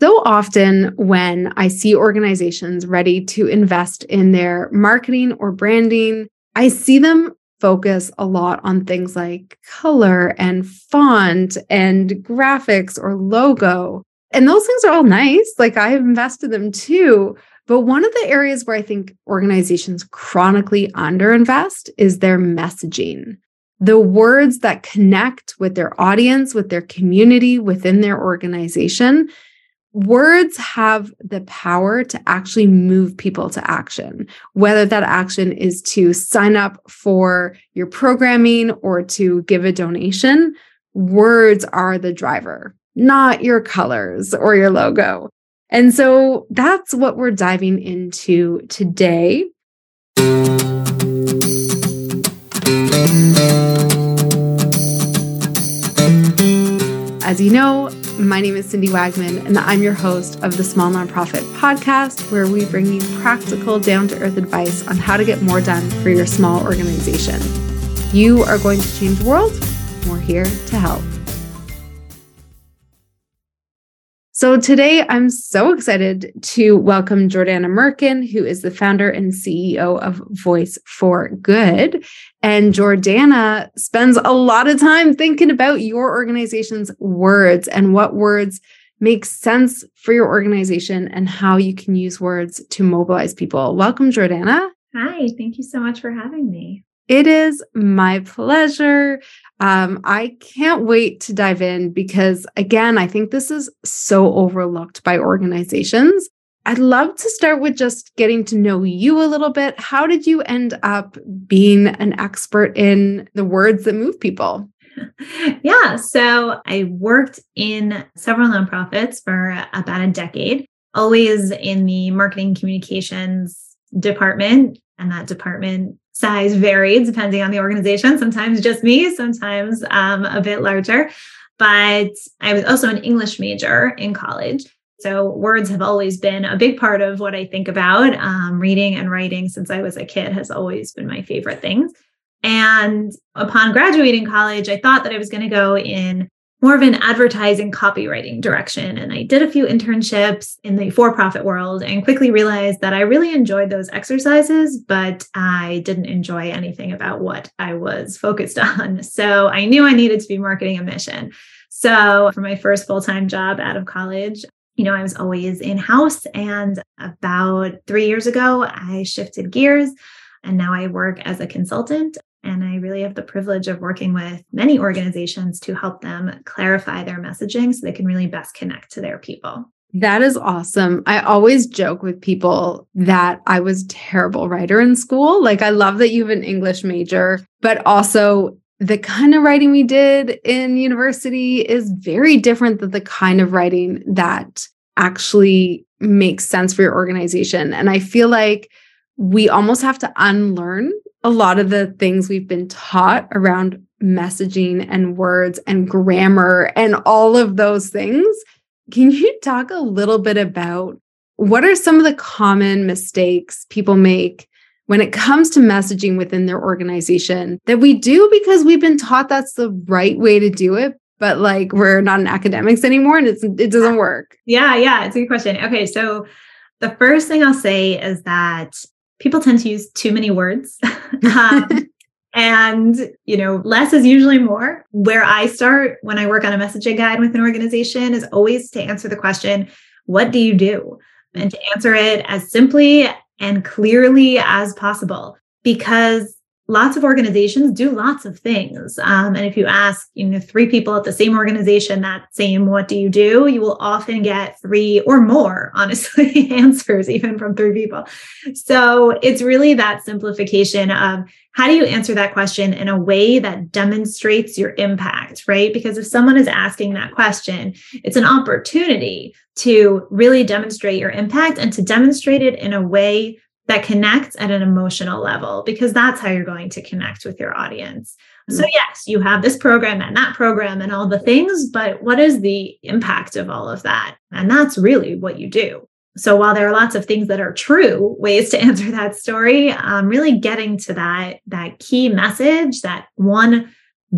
So often, when I see organizations ready to invest in their marketing or branding, I see them focus a lot on things like color and font and graphics or logo. And those things are all nice. Like I've invested them too. But one of the areas where I think organizations chronically underinvest is their messaging. The words that connect with their audience, with their community, within their organization words have the power to actually move people to action, whether that action is to sign up for your programming or to give a donation. Words are the driver, not your colors or your logo. And so that's what we're diving into today. As you know, my name is Cindy Wagman, and I'm your host of the Small Nonprofit Podcast, where we bring you practical, down to earth advice on how to get more done for your small organization. You are going to change the world. We're here to help. So today I'm so excited to welcome Jordana Merkin, who is the founder and CEO of Voice for Good. And Jordana spends a lot of time thinking about your organization's words and what words make sense for your organization and how you can use words to mobilize people. Welcome, Jordana. Hi, thank you so much for having me. It is my pleasure. Um, I can't wait to dive in because, again, I think this is so overlooked by organizations. I'd love to start with just getting to know you a little bit. How did you end up being an expert in the words that move people? Yeah, so I worked in several nonprofits for about a decade, always in the marketing communications department. And that department size varied depending on the organization, sometimes just me, sometimes um, a bit larger. But I was also an English major in college. So words have always been a big part of what I think about. Um, reading and writing since I was a kid has always been my favorite things. And upon graduating college, I thought that I was going to go in more of an advertising copywriting direction. And I did a few internships in the for profit world and quickly realized that I really enjoyed those exercises, but I didn't enjoy anything about what I was focused on. So I knew I needed to be marketing a mission. So for my first full time job out of college, you know, I was always in house. And about three years ago, I shifted gears and now I work as a consultant and I really have the privilege of working with many organizations to help them clarify their messaging so they can really best connect to their people. That is awesome. I always joke with people that I was terrible writer in school. Like I love that you have an English major, but also the kind of writing we did in university is very different than the kind of writing that actually makes sense for your organization. And I feel like we almost have to unlearn a lot of the things we've been taught around messaging and words and grammar and all of those things. Can you talk a little bit about what are some of the common mistakes people make when it comes to messaging within their organization that we do because we've been taught that's the right way to do it, but like we're not in academics anymore and it's it doesn't work? Yeah, yeah, it's a good question. Okay, so the first thing I'll say is that people tend to use too many words. um, and you know less is usually more. Where i start when i work on a messaging guide with an organization is always to answer the question what do you do? And to answer it as simply and clearly as possible. Because lots of organizations do lots of things. Um, and if you ask, you know, three people at the same organization that same what do you do, you will often get three or more, honestly, answers, even from three people. So it's really that simplification of how do you answer that question in a way that demonstrates your impact, right? Because if someone is asking that question, it's an opportunity to really demonstrate your impact and to demonstrate it in a way that connects at an emotional level because that's how you're going to connect with your audience. So, mm. yes, you have this program and that program and all the things, but what is the impact of all of that? And that's really what you do. So, while there are lots of things that are true ways to answer that story, um, really getting to that, that key message, that one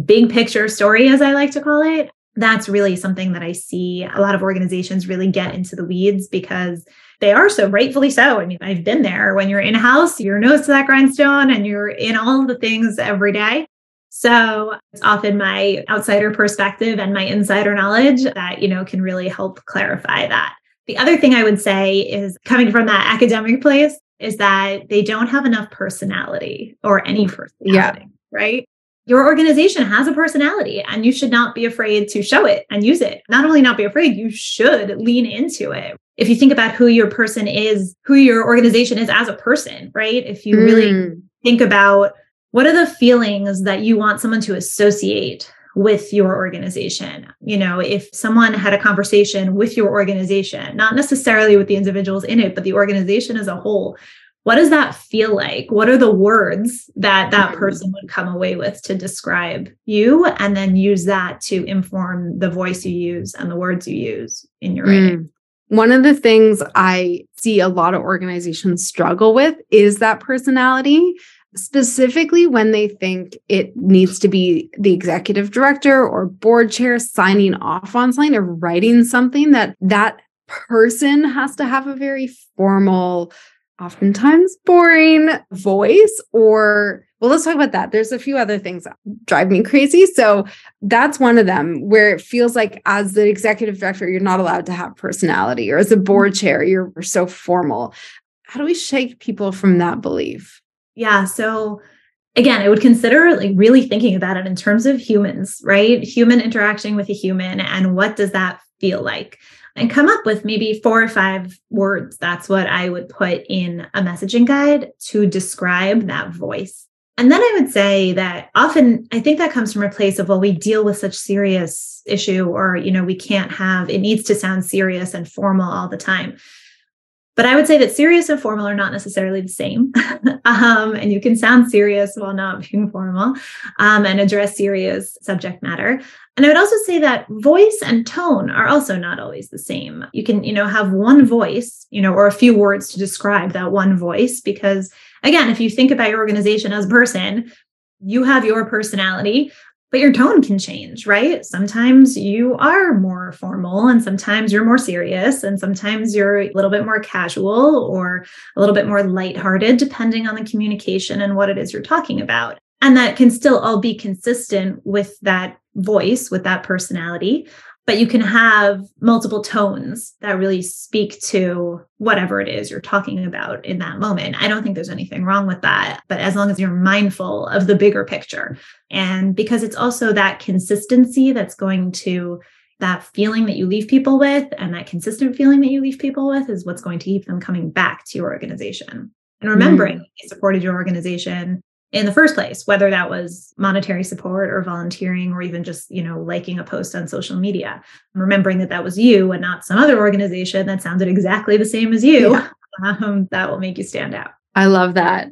big picture story, as I like to call it, that's really something that I see a lot of organizations really get into the weeds because they are so rightfully so. I mean, I've been there when you're in house, your nose to that grindstone and you're in all the things every day. So it's often my outsider perspective and my insider knowledge that, you know, can really help clarify that. The other thing I would say is coming from that academic place is that they don't have enough personality or any mm, personality, yeah. right? Your organization has a personality and you should not be afraid to show it and use it. Not only not be afraid, you should lean into it. If you think about who your person is, who your organization is as a person, right? If you mm. really think about what are the feelings that you want someone to associate with your organization. You know, if someone had a conversation with your organization, not necessarily with the individuals in it, but the organization as a whole, what does that feel like? What are the words that that mm-hmm. person would come away with to describe you? And then use that to inform the voice you use and the words you use in your writing. Mm. One of the things I see a lot of organizations struggle with is that personality specifically when they think it needs to be the executive director or board chair signing off on something or writing something that that person has to have a very formal oftentimes boring voice or well let's talk about that there's a few other things that drive me crazy so that's one of them where it feels like as the executive director you're not allowed to have personality or as a mm-hmm. board chair you're so formal how do we shake people from that belief yeah. So again, I would consider like really thinking about it in terms of humans, right? Human interacting with a human and what does that feel like? And come up with maybe four or five words. That's what I would put in a messaging guide to describe that voice. And then I would say that often I think that comes from a place of, well, we deal with such serious issue, or, you know, we can't have, it needs to sound serious and formal all the time. But I would say that serious and formal are not necessarily the same. um, and you can sound serious while not being formal um, and address serious subject matter. And I would also say that voice and tone are also not always the same. You can, you know, have one voice, you know, or a few words to describe that one voice. Because again, if you think about your organization as a person, you have your personality, but your tone can change, right? Sometimes you are more formal and sometimes you're more serious and sometimes you're a little bit more casual or a little bit more lighthearted, depending on the communication and what it is you're talking about. And that can still all be consistent with that voice, with that personality but you can have multiple tones that really speak to whatever it is you're talking about in that moment. I don't think there's anything wrong with that, but as long as you're mindful of the bigger picture. And because it's also that consistency that's going to that feeling that you leave people with and that consistent feeling that you leave people with is what's going to keep them coming back to your organization and remembering mm. they supported your organization in the first place whether that was monetary support or volunteering or even just you know liking a post on social media remembering that that was you and not some other organization that sounded exactly the same as you yeah. um, that will make you stand out i love that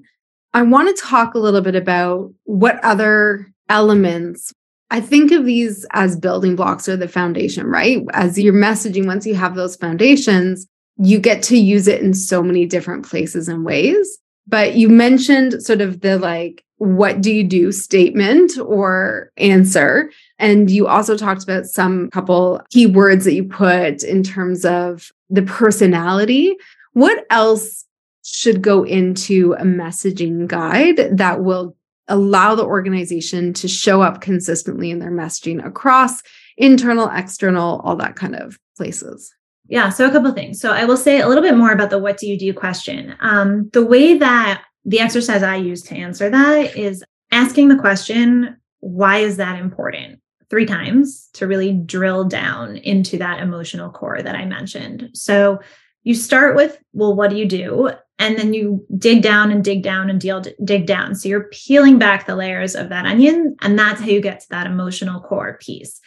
i want to talk a little bit about what other elements I think of these as building blocks or the foundation, right? As you're messaging, once you have those foundations, you get to use it in so many different places and ways. But you mentioned sort of the like, what do you do statement or answer. And you also talked about some couple keywords that you put in terms of the personality. What else should go into a messaging guide that will allow the organization to show up consistently in their messaging across internal, external, all that kind of places? Yeah, so a couple things. So I will say a little bit more about the what do you do question. Um, the way that the exercise I use to answer that is asking the question, why is that important? Three times to really drill down into that emotional core that I mentioned. So you start with, well, what do you do? And then you dig down and dig down and deal, dig down. So you're peeling back the layers of that onion. And that's how you get to that emotional core piece.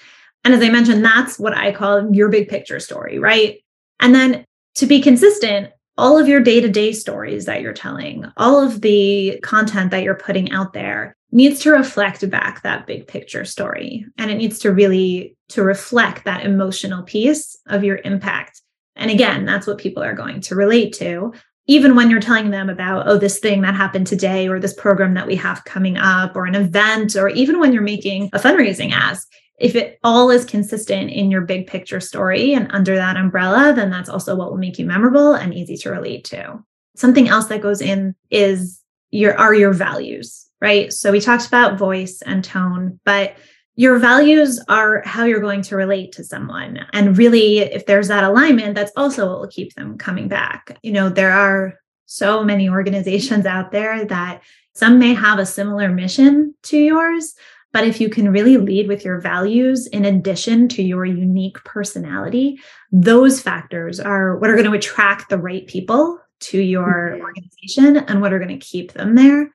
And as I mentioned, that's what I call your big picture story, right? And then to be consistent, all of your day-to-day stories that you're telling, all of the content that you're putting out there needs to reflect back that big picture story. And it needs to really to reflect that emotional piece of your impact. And again, that's what people are going to relate to even when you're telling them about, oh, this thing that happened today, or this program that we have coming up, or an event, or even when you're making a fundraising ask, if it all is consistent in your big picture story and under that umbrella, then that's also what will make you memorable and easy to relate to. Something else that goes in is your are your values, right? So we talked about voice and tone, but your values are how you're going to relate to someone. And really, if there's that alignment, that's also what will keep them coming back. You know, there are so many organizations out there that some may have a similar mission to yours, but if you can really lead with your values in addition to your unique personality, those factors are what are going to attract the right people to your mm-hmm. organization and what are going to keep them there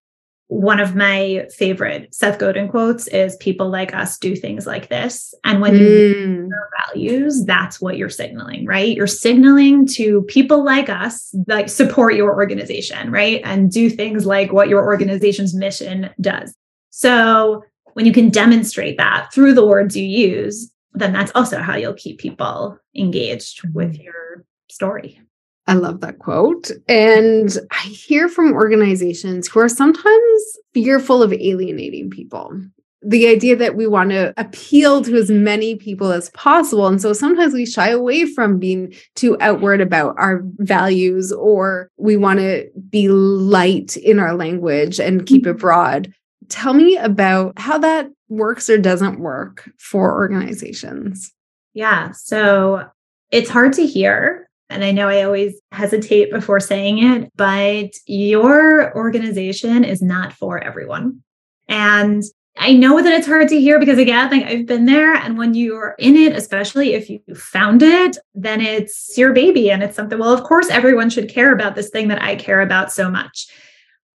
one of my favorite Seth Godin quotes is people like us do things like this. And when mm. you your values, that's what you're signaling, right? You're signaling to people like us, like support your organization, right? And do things like what your organization's mission does. So when you can demonstrate that through the words you use, then that's also how you'll keep people engaged with mm. your story. I love that quote. And I hear from organizations who are sometimes fearful of alienating people. The idea that we want to appeal to as many people as possible. And so sometimes we shy away from being too outward about our values, or we want to be light in our language and keep it mm-hmm. broad. Tell me about how that works or doesn't work for organizations. Yeah. So it's hard to hear and I know I always hesitate before saying it, but your organization is not for everyone. And I know that it's hard to hear because again, like I've been there. And when you're in it, especially if you found it, then it's your baby and it's something, well, of course, everyone should care about this thing that I care about so much.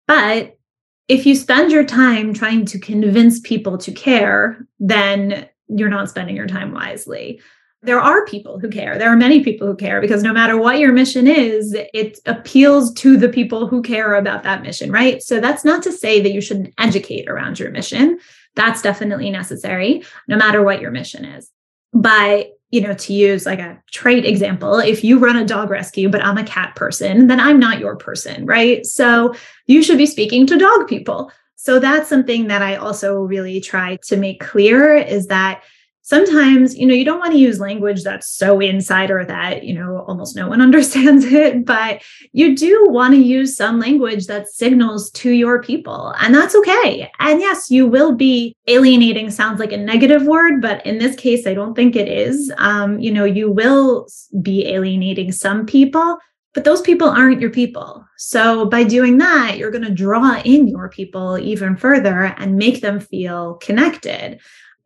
But if you spend your time trying to convince people to care, then you're not spending your time wisely there are people who care. There are many people who care because no matter what your mission is, it appeals to the people who care about that mission, right? So that's not to say that you shouldn't educate around your mission. That's definitely necessary, no matter what your mission is. But you know, to use like a trait example, if you run a dog rescue, but I'm a cat person, then I'm not your person, right? So you should be speaking to dog people. So that's something that I also really try to make clear is that sometimes you know you don't want to use language that's so insider that you know almost no one understands it but you do want to use some language that signals to your people and that's okay. And yes you will be alienating sounds like a negative word but in this case i don't think it is. Um, you know you will be alienating some people but those people aren't your people. So by doing that, you're going to draw in your people even further and make them feel connected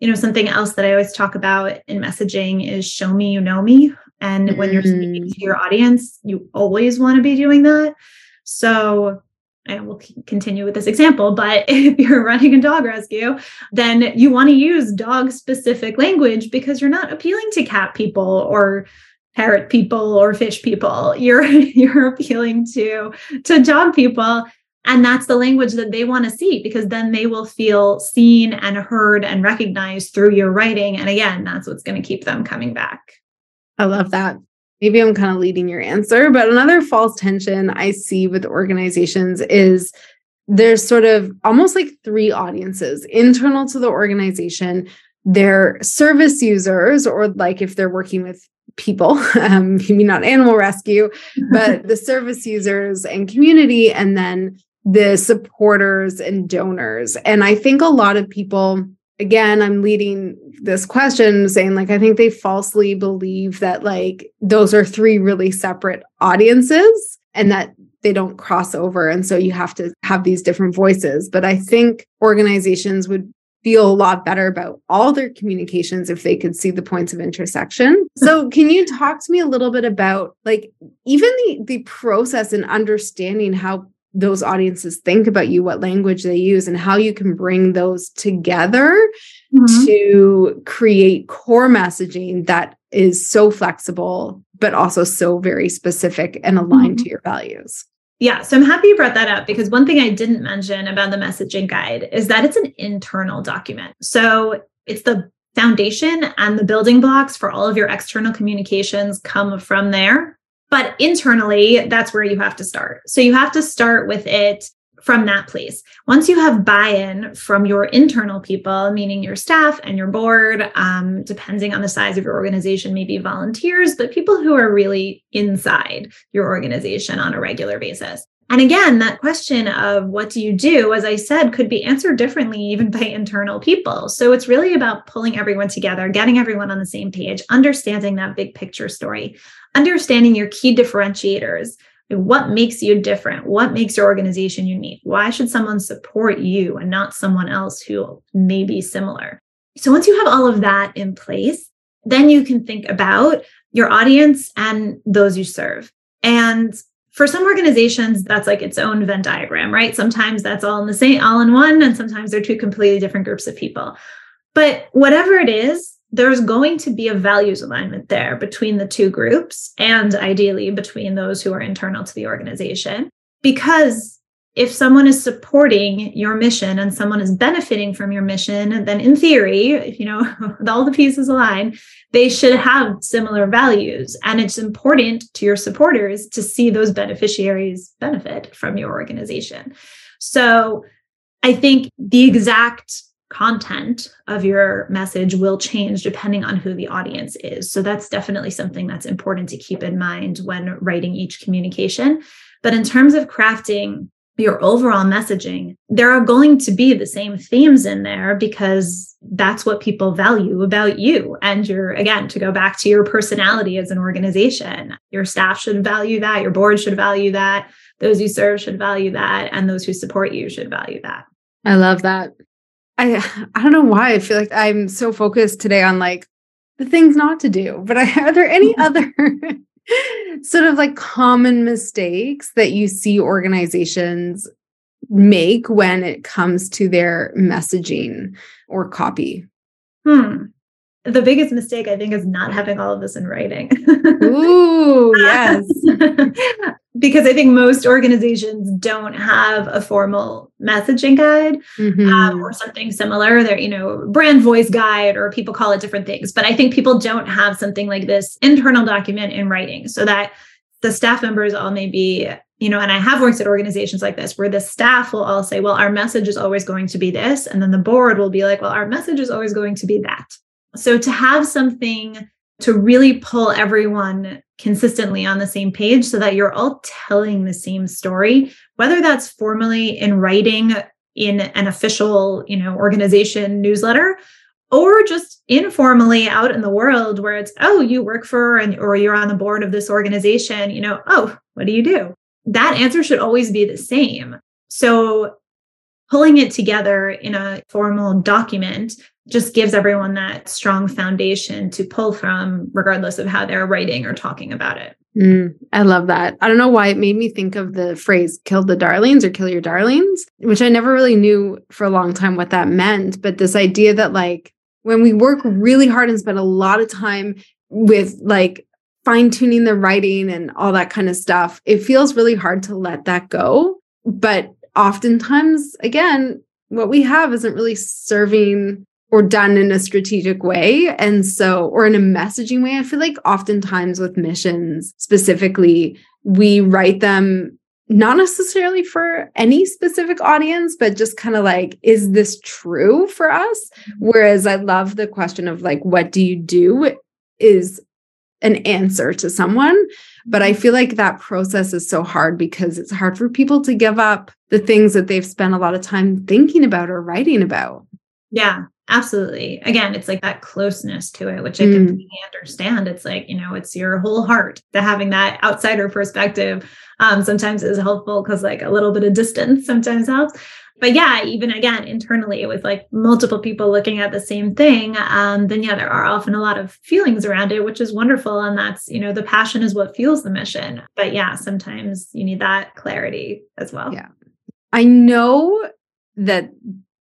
you know something else that i always talk about in messaging is show me you know me and mm-hmm. when you're speaking to your audience you always want to be doing that so I will continue with this example, but if you're running a dog rescue, then you want to use dog specific language because you're not appealing to cat people or parrot people or fish people. You're you're appealing to to dog people and that's the language that they want to see because then they will feel seen and heard and recognized through your writing. And again, that's what's going to keep them coming back. I love that. Maybe I'm kind of leading your answer, but another false tension I see with organizations is there's sort of almost like three audiences internal to the organization. They're service users, or like if they're working with people, um, maybe not animal rescue, but the service users and community, and then the supporters and donors. And I think a lot of people, again, I'm leading this question saying, like, I think they falsely believe that, like, those are three really separate audiences and that they don't cross over. And so you have to have these different voices. But I think organizations would feel a lot better about all their communications if they could see the points of intersection. So can you talk to me a little bit about like even the the process and understanding how those audiences think about you, what language they use, and how you can bring those together mm-hmm. to create core messaging that is so flexible, but also so very specific and aligned mm-hmm. to your values. Yeah, so I'm happy you brought that up because one thing I didn't mention about the messaging guide is that it's an internal document. So it's the foundation and the building blocks for all of your external communications come from there. But internally, that's where you have to start. So you have to start with it from that place. Once you have buy in from your internal people, meaning your staff and your board, um, depending on the size of your organization, maybe volunteers, but people who are really inside your organization on a regular basis. And again, that question of what do you do, as I said, could be answered differently even by internal people. So it's really about pulling everyone together, getting everyone on the same page, understanding that big picture story, understanding your key differentiators. What makes you different? What makes your organization unique? Why should someone support you and not someone else who may be similar? So once you have all of that in place, then you can think about your audience and those you serve. And for some organizations that's like its own venn diagram right sometimes that's all in the same all in one and sometimes they're two completely different groups of people but whatever it is there's going to be a values alignment there between the two groups and ideally between those who are internal to the organization because if someone is supporting your mission and someone is benefiting from your mission, then in theory, if you know all the pieces align, they should have similar values. And it's important to your supporters to see those beneficiaries benefit from your organization. So I think the exact content of your message will change depending on who the audience is. So that's definitely something that's important to keep in mind when writing each communication. But in terms of crafting your overall messaging, there are going to be the same themes in there because that's what people value about you. And you're, again, to go back to your personality as an organization, your staff should value that, your board should value that, those you serve should value that, and those who support you should value that. I love that. I I don't know why I feel like I'm so focused today on like the things not to do, but are there any other sort of like common mistakes that you see organizations make when it comes to their messaging or copy? Hmm. The biggest mistake, I think, is not having all of this in writing. Ooh, yes. because I think most organizations don't have a formal messaging guide mm-hmm. um, or something similar. They're, you know, brand voice guide, or people call it different things. But I think people don't have something like this internal document in writing so that the staff members all may be, you know, and I have worked at organizations like this where the staff will all say, well, our message is always going to be this. And then the board will be like, well, our message is always going to be that. So to have something to really pull everyone consistently on the same page so that you're all telling the same story whether that's formally in writing in an official you know organization newsletter or just informally out in the world where it's oh you work for and or you're on the board of this organization you know oh what do you do? That answer should always be the same. So pulling it together in a formal document just gives everyone that strong foundation to pull from, regardless of how they're writing or talking about it. Mm, I love that. I don't know why it made me think of the phrase kill the darlings or kill your darlings, which I never really knew for a long time what that meant. But this idea that, like, when we work really hard and spend a lot of time with like fine tuning the writing and all that kind of stuff, it feels really hard to let that go. But oftentimes, again, what we have isn't really serving or done in a strategic way. And so, or in a messaging way, I feel like oftentimes with missions specifically, we write them not necessarily for any specific audience, but just kind of like, is this true for us? Mm-hmm. Whereas I love the question of like, what do you do is an answer to someone. But I feel like that process is so hard because it's hard for people to give up the things that they've spent a lot of time thinking about or writing about. Yeah. Absolutely. Again, it's like that closeness to it, which I mm. completely understand. It's like, you know, it's your whole heart to having that outsider perspective. Um, sometimes is helpful because like a little bit of distance sometimes helps. But yeah, even again, internally with like multiple people looking at the same thing, um, then yeah, there are often a lot of feelings around it, which is wonderful. And that's, you know, the passion is what fuels the mission. But yeah, sometimes you need that clarity as well. Yeah. I know that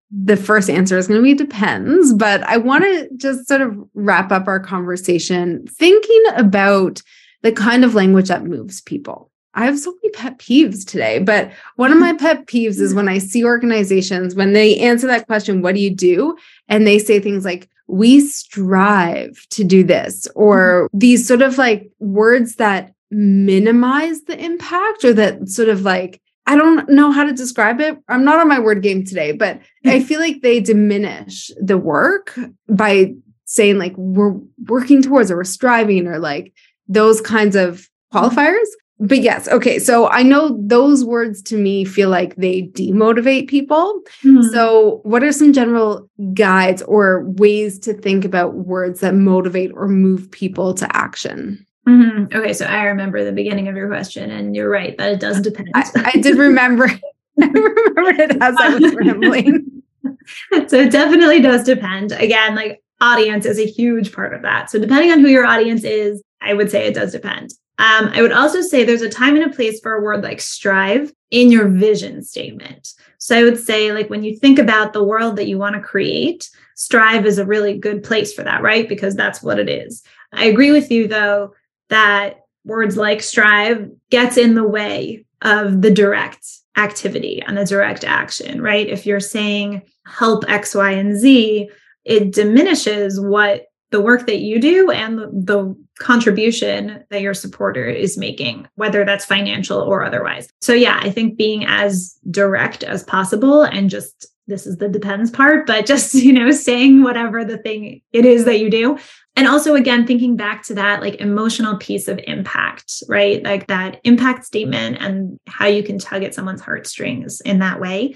the first answer is going to be depends, but I want to just sort of wrap up our conversation thinking about the kind of language that moves people. I have so many pet peeves today, but one of my pet peeves is mm. when I see organizations, when they answer that question, what do you do? And they say things like, we strive to do this, or mm-hmm. these sort of like words that minimize the impact or that sort of like I don't know how to describe it. I'm not on my word game today, but I feel like they diminish the work by saying like we're working towards or we're striving or like those kinds of mm-hmm. qualifiers. But yes, okay. So I know those words to me feel like they demotivate people. Mm-hmm. So, what are some general guides or ways to think about words that motivate or move people to action? Mm-hmm. Okay, so I remember the beginning of your question, and you're right that it does depend. I, I did remember. I remembered it as I was rambling. so it definitely does depend. Again, like audience is a huge part of that. So depending on who your audience is, I would say it does depend. Um, I would also say there's a time and a place for a word like strive in your vision statement. So I would say, like, when you think about the world that you want to create, strive is a really good place for that, right? Because that's what it is. I agree with you, though, that words like strive gets in the way of the direct activity and the direct action, right? If you're saying help X, Y, and Z, it diminishes what the work that you do and the, contribution that your supporter is making, whether that's financial or otherwise. So, yeah, I think being as direct as possible and just this is the depends part, but just, you know, saying whatever the thing it is that you do. And also, again, thinking back to that like emotional piece of impact, right? Like that impact statement and how you can tug at someone's heartstrings in that way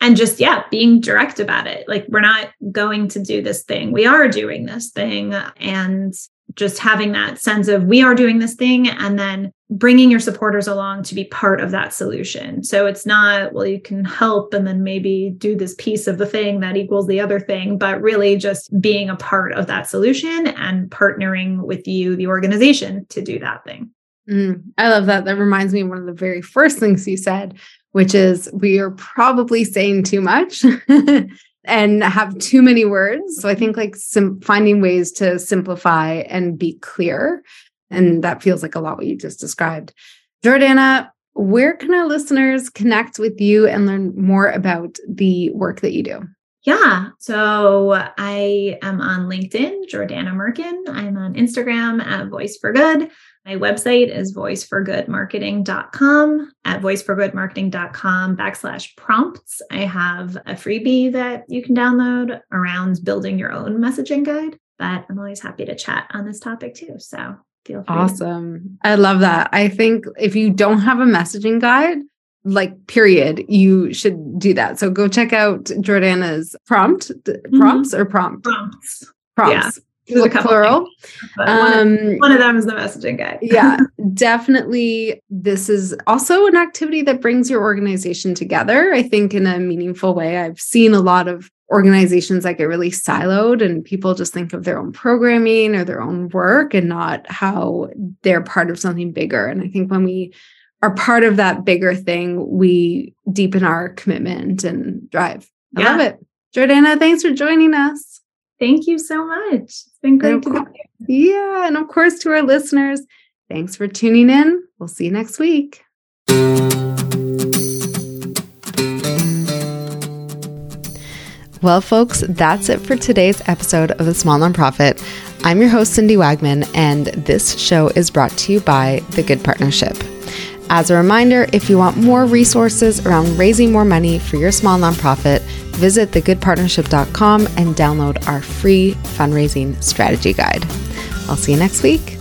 and just yeah being direct about it. Like we're not going to do this thing. We are doing this thing. And just having that sense of we are doing this thing and then bringing your supporters along to be part of that solution. So it's not well you can help and then maybe do this piece of the thing that equals the other thing but really just being a part of that solution and partnering with you the organization to do that thing mm, i love that that reminds me of one of the very first things you said which is we are probably saying too much and have too many words. So I think like sim- finding ways to simplify and be clear. And that feels like a lot what you just described. Jordana, where can our listeners connect with you and learn more about the work that you do? Yeah. So I am on LinkedIn, Jordana Merkin. I'm on Instagram at Voice for Good. My website is voiceforgoodmarketing.com. At voiceforgoodmarketing.com backslash prompts, I have a freebie that you can download around building your own messaging guide. But I'm always happy to chat on this topic too. So feel free. Awesome. I love that. I think if you don't have a messaging guide, like period you should do that so go check out jordana's prompt mm-hmm. prompts or prompt prompts prompts there's a couple plural. One, um, of, one, of, them is the messaging guide. yeah, definitely. This is also an activity that brings your organization together, I think, in a meaningful way. I've seen a lot of organizations that get really siloed and people just think of their own programming or their own work and not how they're part of something bigger. And I think when we are part of that bigger thing, we deepen our commitment and drive. I yeah. love it. Jordana, thanks for joining us. Thank you so much. It's been great to be here. Yeah. And of course, to our listeners, thanks for tuning in. We'll see you next week. Well, folks, that's it for today's episode of The Small Nonprofit. I'm your host, Cindy Wagman, and this show is brought to you by The Good Partnership. As a reminder, if you want more resources around raising more money for your small nonprofit, visit thegoodpartnership.com and download our free fundraising strategy guide. I'll see you next week.